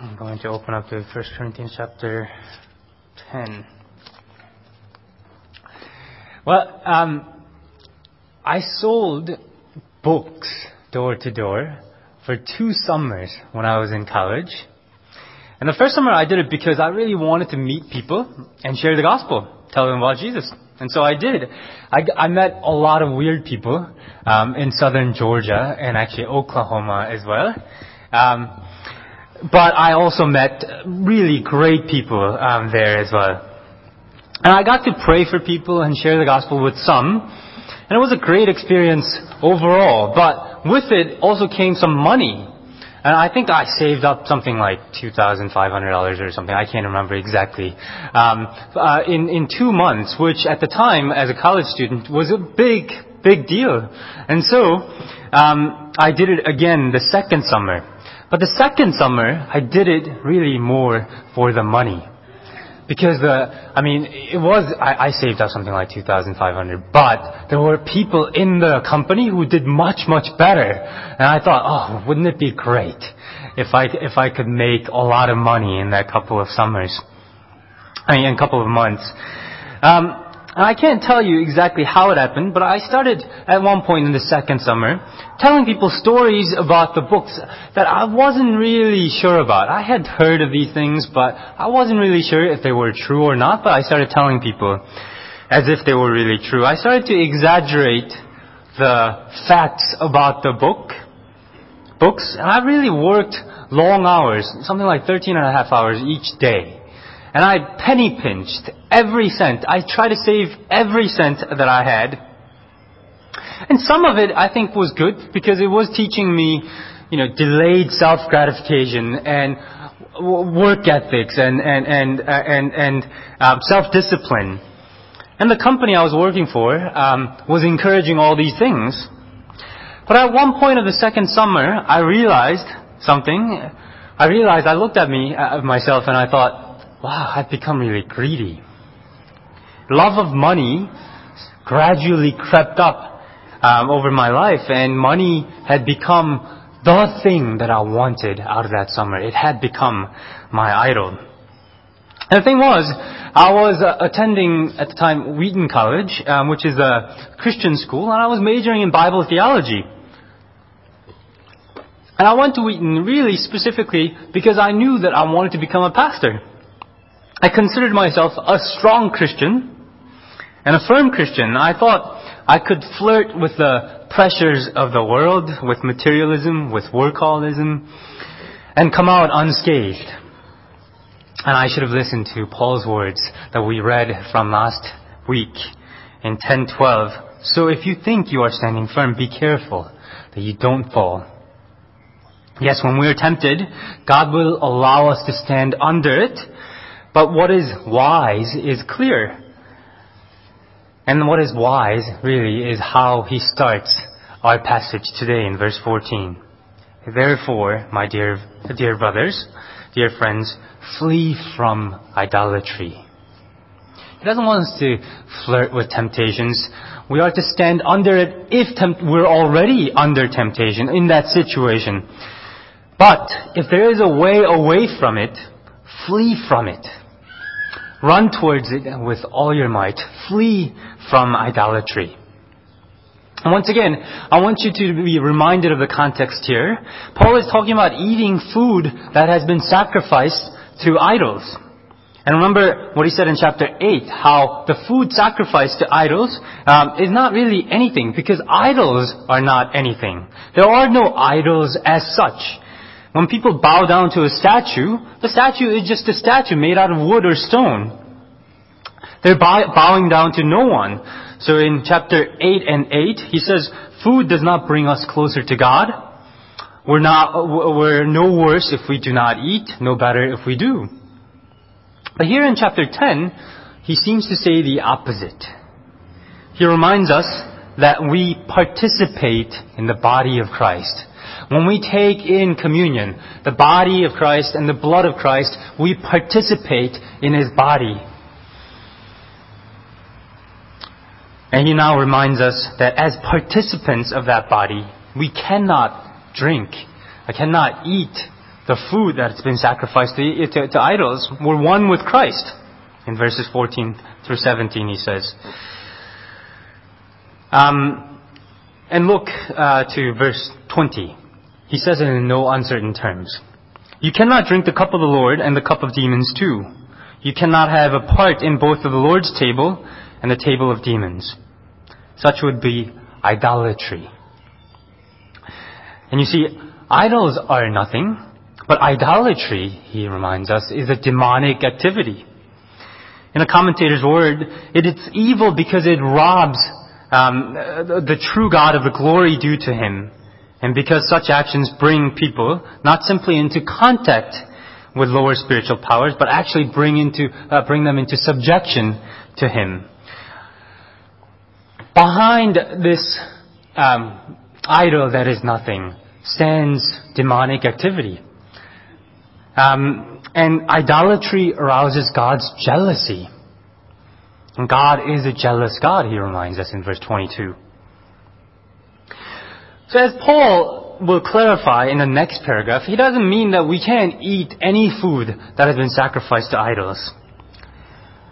I'm going to open up to 1 Corinthians chapter 10. Well, um, I sold books door to door for two summers when I was in college. And the first summer I did it because I really wanted to meet people and share the gospel, tell them about Jesus. And so I did. I, I met a lot of weird people um, in southern Georgia and actually Oklahoma as well. Um, but I also met really great people um, there as well. And I got to pray for people and share the gospel with some. And it was a great experience overall. But with it also came some money. And I think I saved up something like $2,500 or something. I can't remember exactly. Um, uh, in, in two months, which at the time, as a college student, was a big, big deal. And so, um, I did it again the second summer. But the second summer, I did it really more for the money. Because the, I mean, it was, I, I saved up something like 2,500, but there were people in the company who did much, much better. And I thought, oh, wouldn't it be great if I, if I could make a lot of money in that couple of summers? I mean, in a couple of months. Um, I can't tell you exactly how it happened, but I started at one point in the second summer telling people stories about the books that I wasn't really sure about. I had heard of these things, but I wasn't really sure if they were true or not, but I started telling people as if they were really true. I started to exaggerate the facts about the book, books, and I really worked long hours, something like 13 and a half hours each day. And I penny pinched every cent. I tried to save every cent that I had. And some of it I think was good because it was teaching me, you know, delayed self-gratification and work ethics and, and, and, uh, and, and uh, self-discipline. And the company I was working for um, was encouraging all these things. But at one point of the second summer, I realized something. I realized I looked at me, at uh, myself, and I thought, wow, I've become really greedy. Love of money gradually crept up um, over my life, and money had become the thing that I wanted out of that summer. It had become my idol. And the thing was, I was uh, attending at the time Wheaton College, um, which is a Christian school, and I was majoring in Bible theology. And I went to Wheaton really specifically because I knew that I wanted to become a pastor. I considered myself a strong Christian and a firm Christian. I thought I could flirt with the pressures of the world, with materialism, with workaholism, and come out unscathed. And I should have listened to Paul's words that we read from last week in 10:12. So if you think you are standing firm, be careful that you don't fall. Yes, when we are tempted, God will allow us to stand under it but what is wise is clear. And what is wise, really, is how he starts our passage today in verse 14. Therefore, my dear, dear brothers, dear friends, flee from idolatry. He doesn't want us to flirt with temptations. We are to stand under it if temp- we're already under temptation in that situation. But if there is a way away from it, flee from it. Run towards it with all your might. Flee from idolatry. And once again, I want you to be reminded of the context here. Paul is talking about eating food that has been sacrificed to idols. And remember what he said in chapter 8, how the food sacrificed to idols um, is not really anything, because idols are not anything. There are no idols as such. When people bow down to a statue, the statue is just a statue made out of wood or stone. They're bowing down to no one. So in chapter 8 and 8, he says, food does not bring us closer to God. We're not, we're no worse if we do not eat, no better if we do. But here in chapter 10, he seems to say the opposite. He reminds us that we participate in the body of Christ. When we take in communion, the body of Christ and the blood of Christ, we participate in His body. And He now reminds us that as participants of that body, we cannot drink, I cannot eat the food that's been sacrificed to, to, to idols were one with Christ. In verses 14 through 17, he says. Um, and look uh, to verse 20. He says it in no uncertain terms. You cannot drink the cup of the Lord and the cup of demons too. You cannot have a part in both of the Lord's table and the table of demons. Such would be idolatry. And you see, idols are nothing, but idolatry, he reminds us, is a demonic activity. In a commentator's word, it is evil because it robs um, the true God of the glory due to him. And because such actions bring people not simply into contact with lower spiritual powers, but actually bring into uh, bring them into subjection to him. Behind this um, idol that is nothing stands demonic activity. Um, and idolatry arouses God's jealousy. And God is a jealous God, he reminds us in verse 22. So as Paul will clarify in the next paragraph, he doesn't mean that we can't eat any food that has been sacrificed to idols.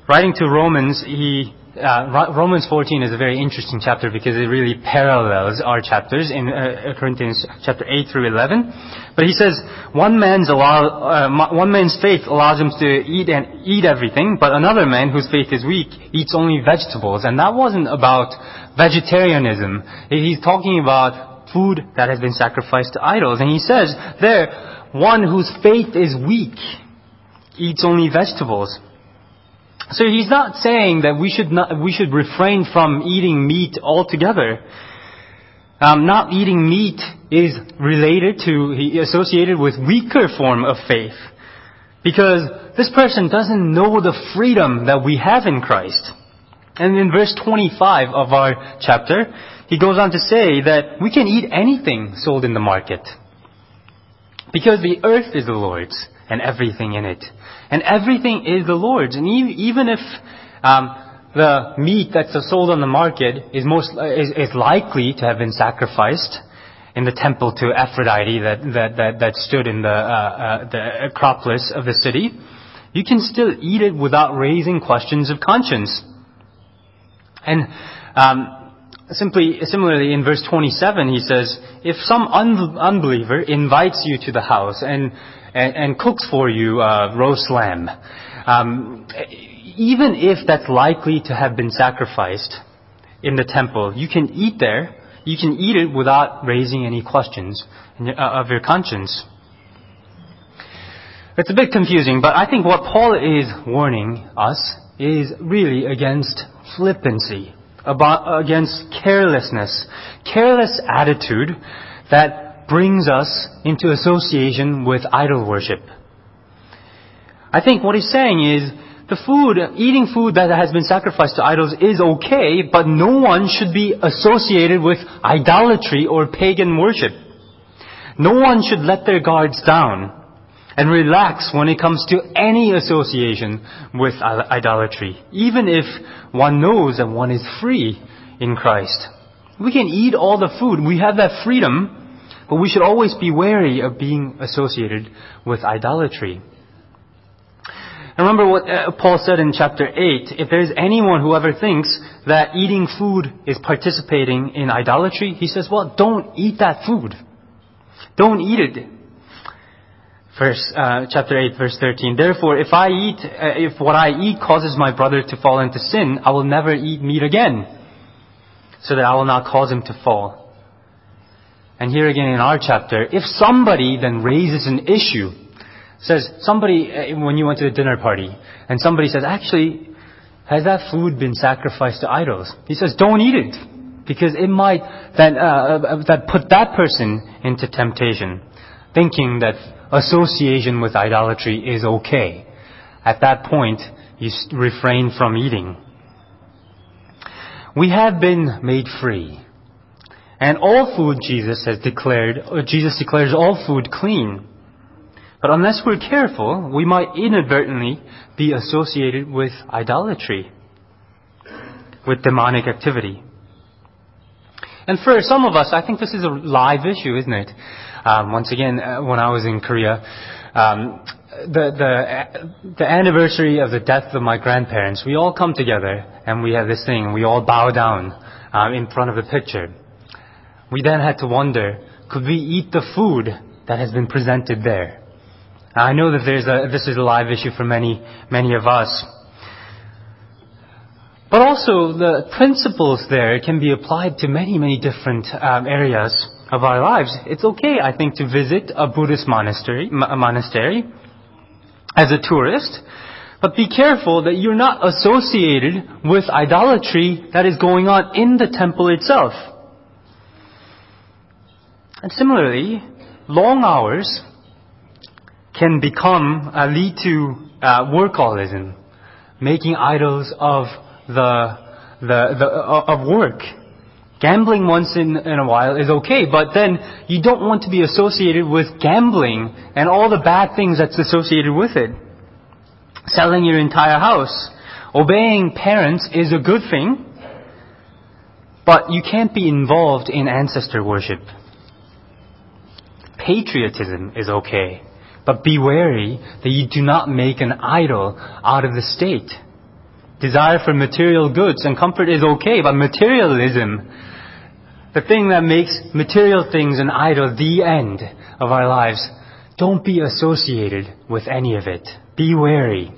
Writing to Romans, he uh, Romans 14 is a very interesting chapter because it really parallels our chapters in uh, Corinthians chapter 8 through 11. But he says one man's allow, uh, one man's faith allows him to eat and eat everything, but another man whose faith is weak eats only vegetables. And that wasn't about vegetarianism. He's talking about food that has been sacrificed to idols. And he says there, one whose faith is weak eats only vegetables. So he's not saying that we should not, we should refrain from eating meat altogether. Um, not eating meat is related to, associated with weaker form of faith. Because this person doesn't know the freedom that we have in Christ. And in verse 25 of our chapter, he goes on to say that we can eat anything sold in the market. Because the earth is the Lord's and everything in it. And everything is the Lord's. And even if um, the meat that's sold on the market is most is, is, likely to have been sacrificed in the temple to Aphrodite that that that, that stood in the uh, uh, the Acropolis of the city, you can still eat it without raising questions of conscience. And um, simply similarly in verse 27 he says if some un- unbeliever invites you to the house and and, and cooks for you uh, roast lamb. Um, even if that's likely to have been sacrificed in the temple, you can eat there. You can eat it without raising any questions uh, of your conscience. It's a bit confusing, but I think what Paul is warning us is really against flippancy, about, against carelessness, careless attitude that brings us into association with idol worship. I think what he's saying is the food, eating food that has been sacrificed to idols is okay, but no one should be associated with idolatry or pagan worship. No one should let their guards down and relax when it comes to any association with idolatry, even if one knows that one is free in Christ. We can eat all the food. We have that freedom but we should always be wary of being associated with idolatry. Remember what uh, Paul said in chapter 8. If there's anyone who ever thinks that eating food is participating in idolatry, he says, well, don't eat that food. Don't eat it. Verse, uh, chapter 8, verse 13. Therefore, if I eat, uh, if what I eat causes my brother to fall into sin, I will never eat meat again, so that I will not cause him to fall. And here again in our chapter, if somebody then raises an issue, says, somebody, uh, when you went to the dinner party, and somebody says, actually, has that food been sacrificed to idols? He says, don't eat it, because it might then, uh, uh, that put that person into temptation, thinking that association with idolatry is okay. At that point, you refrain from eating. We have been made free. And all food, Jesus has declared, uh, Jesus declares all food clean. But unless we're careful, we might inadvertently be associated with idolatry, with demonic activity. And for some of us, I think this is a live issue, isn't it? Um, once again, uh, when I was in Korea, um, the, the, the anniversary of the death of my grandparents, we all come together and we have this thing, we all bow down um, in front of the picture. We then had to wonder, could we eat the food that has been presented there? I know that there's a, this is a live issue for many, many of us. But also, the principles there can be applied to many, many different um, areas of our lives. It's okay, I think, to visit a Buddhist monastery, monastery as a tourist, but be careful that you're not associated with idolatry that is going on in the temple itself. And similarly, long hours can become uh, lead to uh, workaholism, making idols of the the, the uh, of work. Gambling once in, in a while is okay, but then you don't want to be associated with gambling and all the bad things that's associated with it. Selling your entire house. Obeying parents is a good thing, but you can't be involved in ancestor worship. Patriotism is okay, but be wary that you do not make an idol out of the state. Desire for material goods and comfort is okay, but materialism, the thing that makes material things an idol, the end of our lives, don't be associated with any of it. Be wary.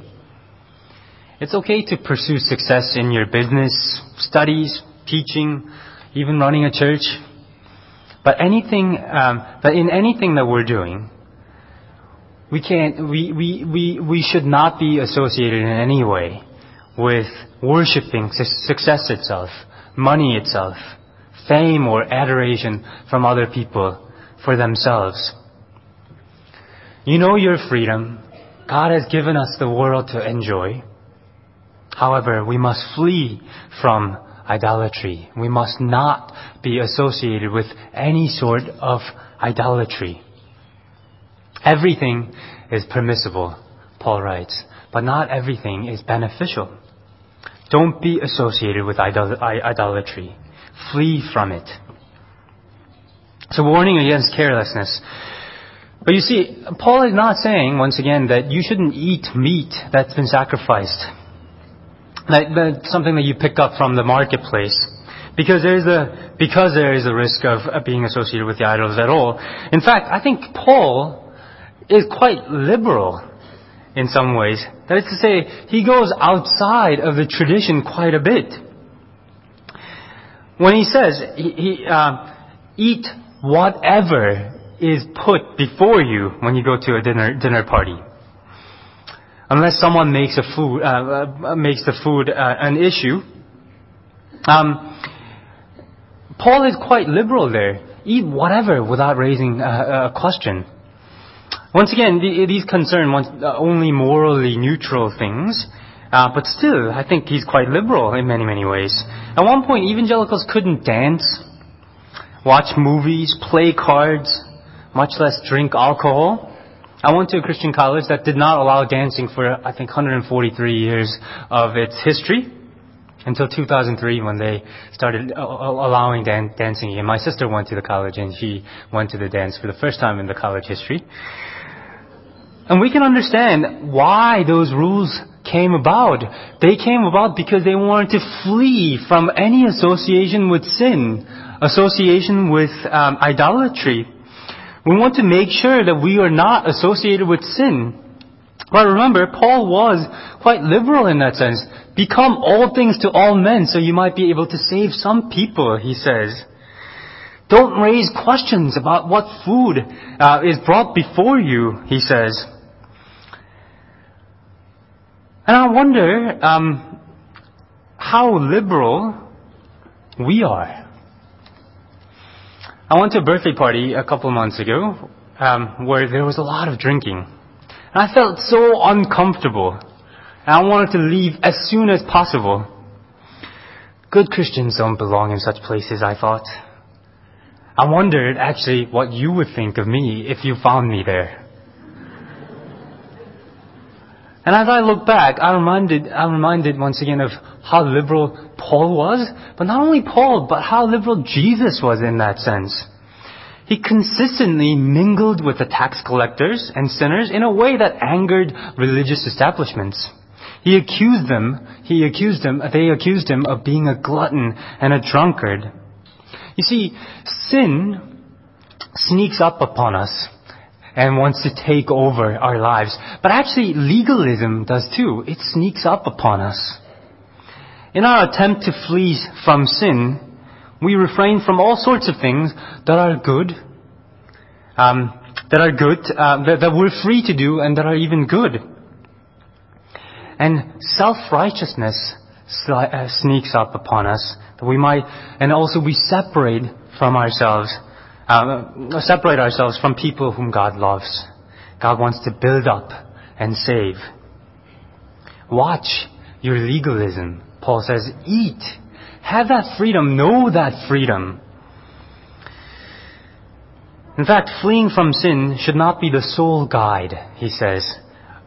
It's okay to pursue success in your business, studies, teaching, even running a church. But anything, um, but in anything that we're doing, we can't, we, we, we, we should not be associated in any way with worshiping success itself, money itself, fame or adoration from other people for themselves. You know your freedom. God has given us the world to enjoy. However, we must flee from idolatry. We must not be associated with any sort of idolatry. Everything is permissible, Paul writes, but not everything is beneficial. Don't be associated with idol- idolatry. Flee from it. So warning against carelessness. But you see, Paul is not saying, once again, that you shouldn't eat meat that's been sacrificed. That, that's something that you pick up from the marketplace. Because there is a, because there is a risk of being associated with the idols at all. In fact, I think Paul is quite liberal in some ways. That is to say, he goes outside of the tradition quite a bit. When he says, he, he uh, eat whatever is put before you when you go to a dinner dinner party. Unless someone makes a food uh, uh, makes the food uh, an issue. Um, Paul is quite liberal there. Eat whatever without raising a question. Once again, these concern uh, only morally neutral things, uh, but still, I think he's quite liberal in many, many ways. At one point, evangelicals couldn't dance, watch movies, play cards, much less drink alcohol. I went to a Christian college that did not allow dancing for, I think, 143 years of its history until 2003 when they started uh, allowing dan- dancing. And my sister went to the college and she went to the dance for the first time in the college history. And we can understand why those rules came about. They came about because they wanted to flee from any association with sin, association with um, idolatry. We want to make sure that we are not associated with sin. But remember, Paul was quite liberal in that sense. Become all things to all men so you might be able to save some people, he says. Don't raise questions about what food uh, is brought before you, he says. And I wonder um, how liberal we are. I went to a birthday party a couple months ago um, where there was a lot of drinking. And I felt so uncomfortable. And I wanted to leave as soon as possible. Good Christians don't belong in such places, I thought. I wondered actually what you would think of me if you found me there. And as I look back, I'm reminded, I'm reminded once again of how liberal Paul was, but not only Paul, but how liberal Jesus was in that sense. He consistently mingled with the tax collectors and sinners in a way that angered religious establishments. He accused them, he accused them, they accused him of being a glutton and a drunkard. You see, sin sneaks up upon us and wants to take over our lives. But actually, legalism does too. It sneaks up upon us. In our attempt to flee from sin, we refrain from all sorts of things that are good, um, that are good, uh, that, that we're free to do, and that are even good. And self-righteousness uh, sneaks up upon us that we might, and also we separate from ourselves, uh, separate ourselves from people whom God loves. God wants to build up and save. Watch your legalism. Paul says, eat. Have that freedom. Know that freedom. In fact, fleeing from sin should not be the sole guide, he says,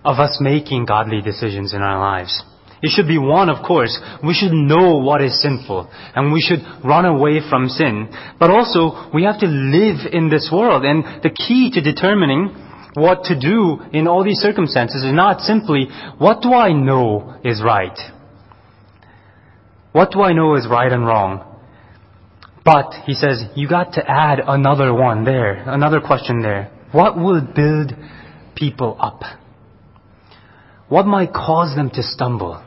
of us making godly decisions in our lives. It should be one, of course. We should know what is sinful and we should run away from sin. But also, we have to live in this world. And the key to determining what to do in all these circumstances is not simply, what do I know is right? What do I know is right and wrong? But, he says, you got to add another one there, another question there. What will build people up? What might cause them to stumble?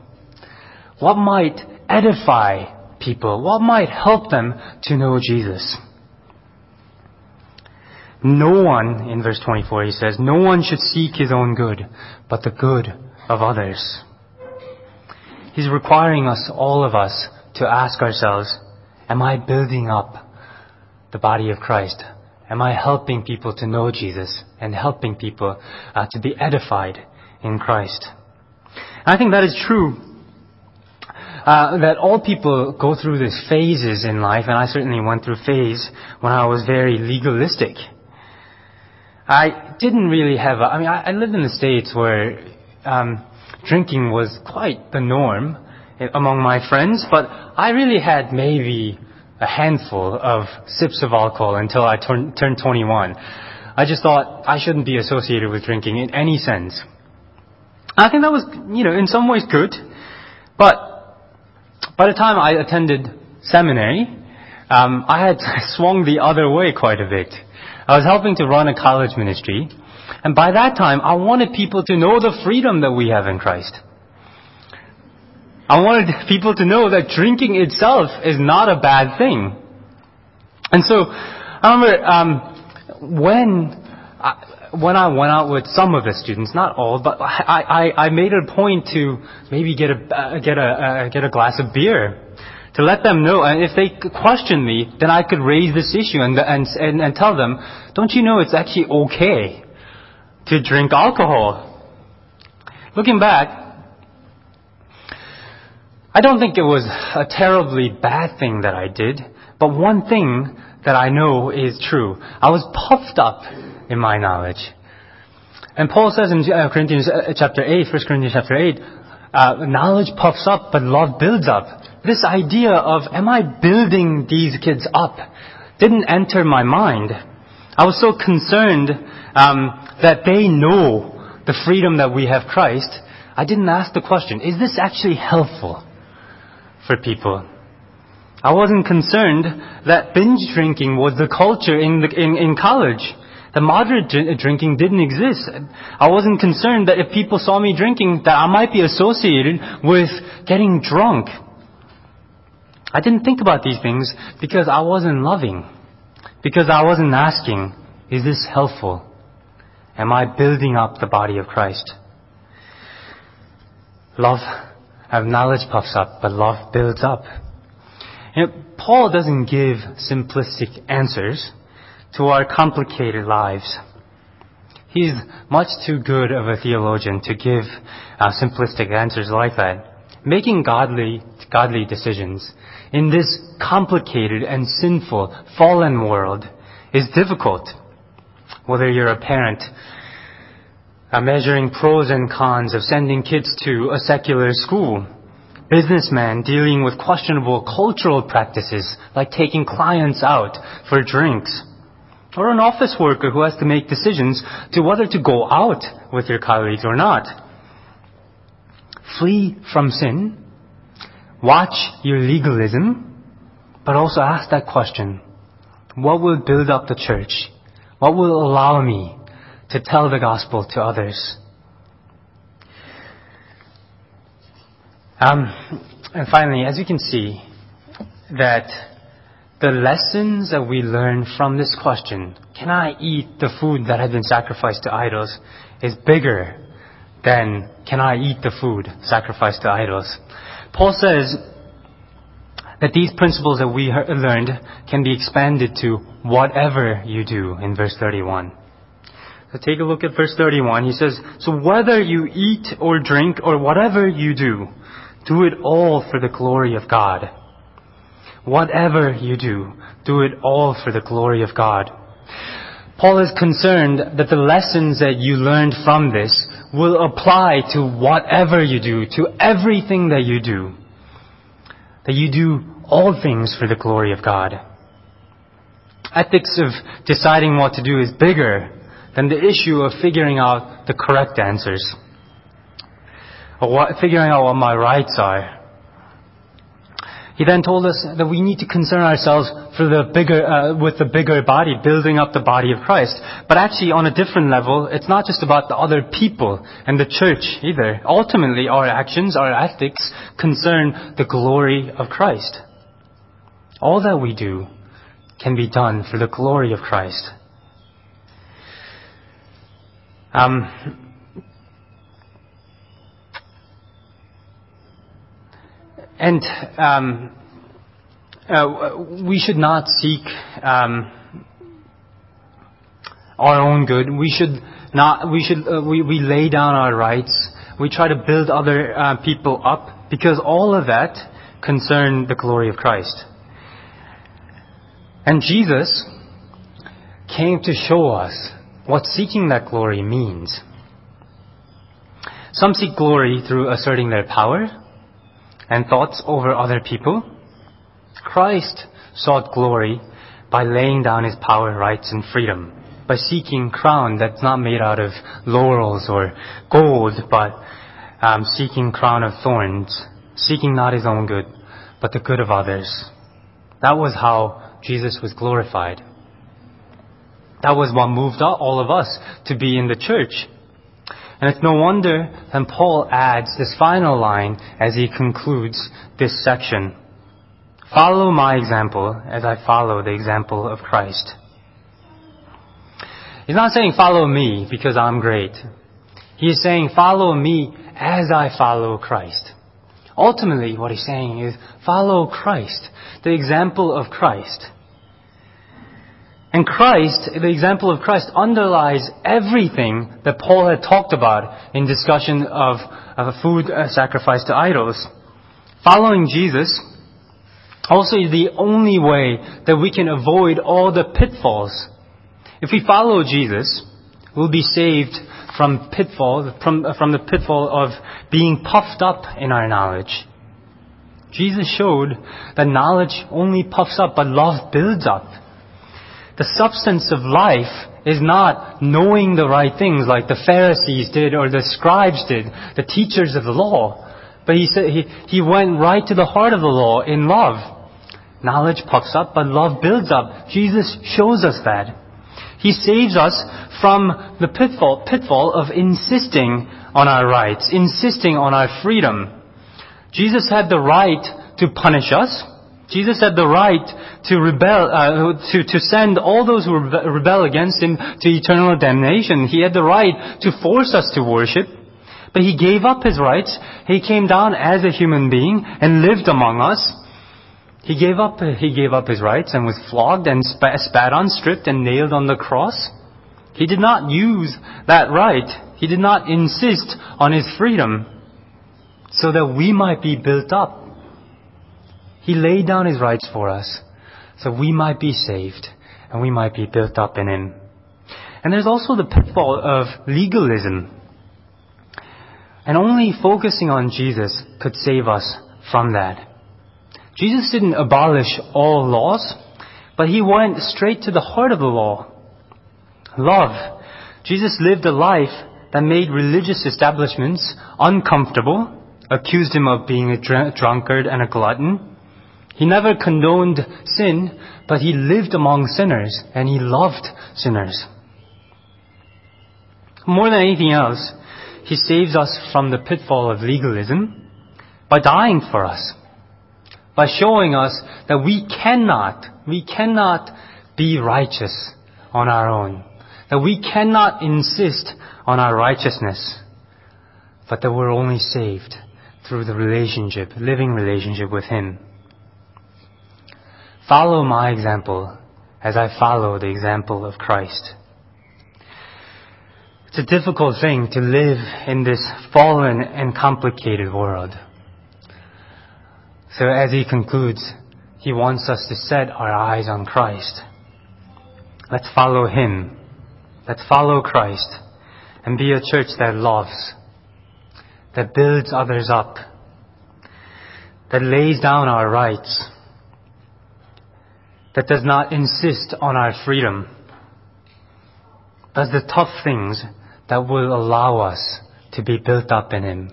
What might edify people? What might help them to know Jesus? No one, in verse 24 he says, no one should seek his own good, but the good of others. He's requiring us, all of us, to ask ourselves, am I building up the body of Christ? Am I helping people to know Jesus and helping people uh, to be edified in Christ? I think that is true uh, that all people go through these phases in life, and I certainly went through phase when I was very legalistic. I didn't really have. A, I mean, I, I lived in the states where um, drinking was quite the norm among my friends, but I really had maybe a handful of sips of alcohol until I turn, turned 21. I just thought I shouldn't be associated with drinking in any sense. I think that was, you know, in some ways good, but by the time I attended seminary, um, I had swung the other way quite a bit. I was helping to run a college ministry, and by that time, I wanted people to know the freedom that we have in Christ. I wanted people to know that drinking itself is not a bad thing. And so, I remember um, when I, when I went out with some of the students, not all, but I, I, I made a point to maybe get a uh, get a uh, get a glass of beer to let them know. And if they question me, then I could raise this issue and and and, and tell them, don't you know it's actually okay to drink alcohol? Looking back, I don't think it was a terribly bad thing that I did, but one thing that I know is true. I was puffed up in my knowledge. And Paul says in uh, Corinthians uh, chapter 8, 1 Corinthians chapter 8, uh, knowledge puffs up, but love builds up. This idea of, am I building these kids up, didn't enter my mind. I was so concerned um, that they know the freedom that we have Christ. I didn't ask the question, is this actually helpful for people? I wasn't concerned that binge drinking was the culture in, the, in, in college. The moderate drinking didn't exist. I wasn't concerned that if people saw me drinking, that I might be associated with getting drunk. I didn't think about these things because I wasn't loving. Because I wasn't asking, is this helpful? Am I building up the body of Christ? Love, have knowledge puffs up, but love builds up. You know, Paul doesn't give simplistic answers to our complicated lives. He's much too good of a theologian to give uh, simplistic answers like that. Making godly, godly decisions in this complicated and sinful, fallen world is difficult. Whether you're a parent, uh, measuring pros and cons of sending kids to a secular school. Businessman dealing with questionable cultural practices like taking clients out for drinks. Or an office worker who has to make decisions to whether to go out with your colleagues or not. Flee from sin. Watch your legalism. But also ask that question. What will build up the church? What will allow me to tell the gospel to others? Um, and finally, as you can see, that the lessons that we learn from this question, can I eat the food that has been sacrificed to idols, is bigger than can I eat the food sacrificed to idols. Paul says that these principles that we learned can be expanded to whatever you do in verse 31. So take a look at verse 31. He says, So whether you eat or drink or whatever you do, do it all for the glory of God. Whatever you do, do it all for the glory of God. Paul is concerned that the lessons that you learned from this will apply to whatever you do, to everything that you do. That you do all things for the glory of God. Ethics of deciding what to do is bigger than the issue of figuring out the correct answers. Or what, figuring out what my rights are. He then told us that we need to concern ourselves for the bigger, uh, with the bigger body, building up the body of Christ. But actually, on a different level, it's not just about the other people and the church either. Ultimately, our actions, our ethics, concern the glory of Christ. All that we do can be done for the glory of Christ. Um, and um, uh, we should not seek um, our own good. We should not. We should. Uh, we, we lay down our rights. We try to build other uh, people up because all of that concern the glory of Christ. And Jesus came to show us what seeking that glory means. Some seek glory through asserting their power and thoughts over other people. Christ sought glory by laying down his power, rights, and freedom, by seeking crown that's not made out of laurels or gold, but um, seeking crown of thorns, seeking not his own good, but the good of others. That was how Jesus was glorified. That was what moved all of us to be in the church. And it's no wonder that Paul adds this final line as he concludes this section. Follow my example as I follow the example of Christ. He's not saying follow me because I'm great. He is saying follow me as I follow Christ. Ultimately, what he's saying is follow Christ, the example of Christ. And Christ, the example of Christ, underlies everything that Paul had talked about in discussion of, of food sacrificed to idols. Following Jesus also is the only way that we can avoid all the pitfalls. If we follow Jesus, we'll be saved from pitfall, from, from the pitfall of being puffed up in our knowledge. Jesus showed that knowledge only puffs up, but love builds up. The substance of life is not knowing the right things like the Pharisees did or the scribes did, the teachers of the law. But he said he, he went right to the heart of the law in love. Knowledge puffs up, but love builds up. Jesus shows us that. He saves us from the pitfall, pitfall of insisting on our rights, insisting on our freedom. Jesus had the right to punish us, Jesus had the right to rebel, uh, to, to send all those who rebel against him to eternal damnation. He had the right to force us to worship. But he gave up his rights. He came down as a human being and lived among us. He gave up, he gave up his rights and was flogged and spat on, stripped and nailed on the cross. He did not use that right. He did not insist on his freedom so that we might be built up he laid down his rights for us so we might be saved and we might be built up in him. And there's also the pitfall of legalism. And only focusing on Jesus could save us from that. Jesus didn't abolish all laws, but he went straight to the heart of the law. Love. Jesus lived a life that made religious establishments uncomfortable, accused him of being a dr- drunkard and a glutton. He never condoned sin, but he lived among sinners and he loved sinners. More than anything else, he saves us from the pitfall of legalism by dying for us, by showing us that we cannot, we cannot be righteous on our own, that we cannot insist on our righteousness, but that we're only saved through the relationship, living relationship with Him. Follow my example as I follow the example of Christ. It's a difficult thing to live in this fallen and complicated world. So as he concludes, he wants us to set our eyes on Christ. Let's follow him. Let's follow Christ and be a church that loves, that builds others up, that lays down our rights, that does not insist on our freedom, does the tough things that will allow us to be built up in Him,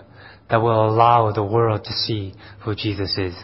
that will allow the world to see who Jesus is.